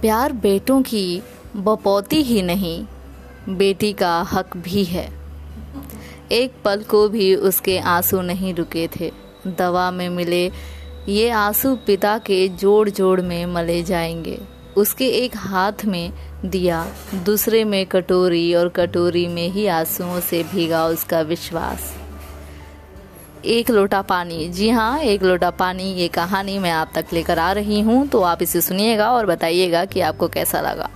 प्यार बेटों की बपौती ही नहीं, बेटी का हक भी है। एक पल को भी उसके आँसू नहीं रुके थे। दवा में मिले, ये आँसू पिता के जोड़ जोड़ में मले जाएँगे। उसके एक हाथ में दिया, दूसरे में कटोरी और कटोरी में ही आंसुओं से भीगा उसका विश्वास। एक लोटा पानी। जी हाँ एक लोटा पानी, ये कहानी मैं आप तक लेकर आ रही हूँ तो आप इसे सुनिएगा और बताइएगा कि आपको कैसा लगा।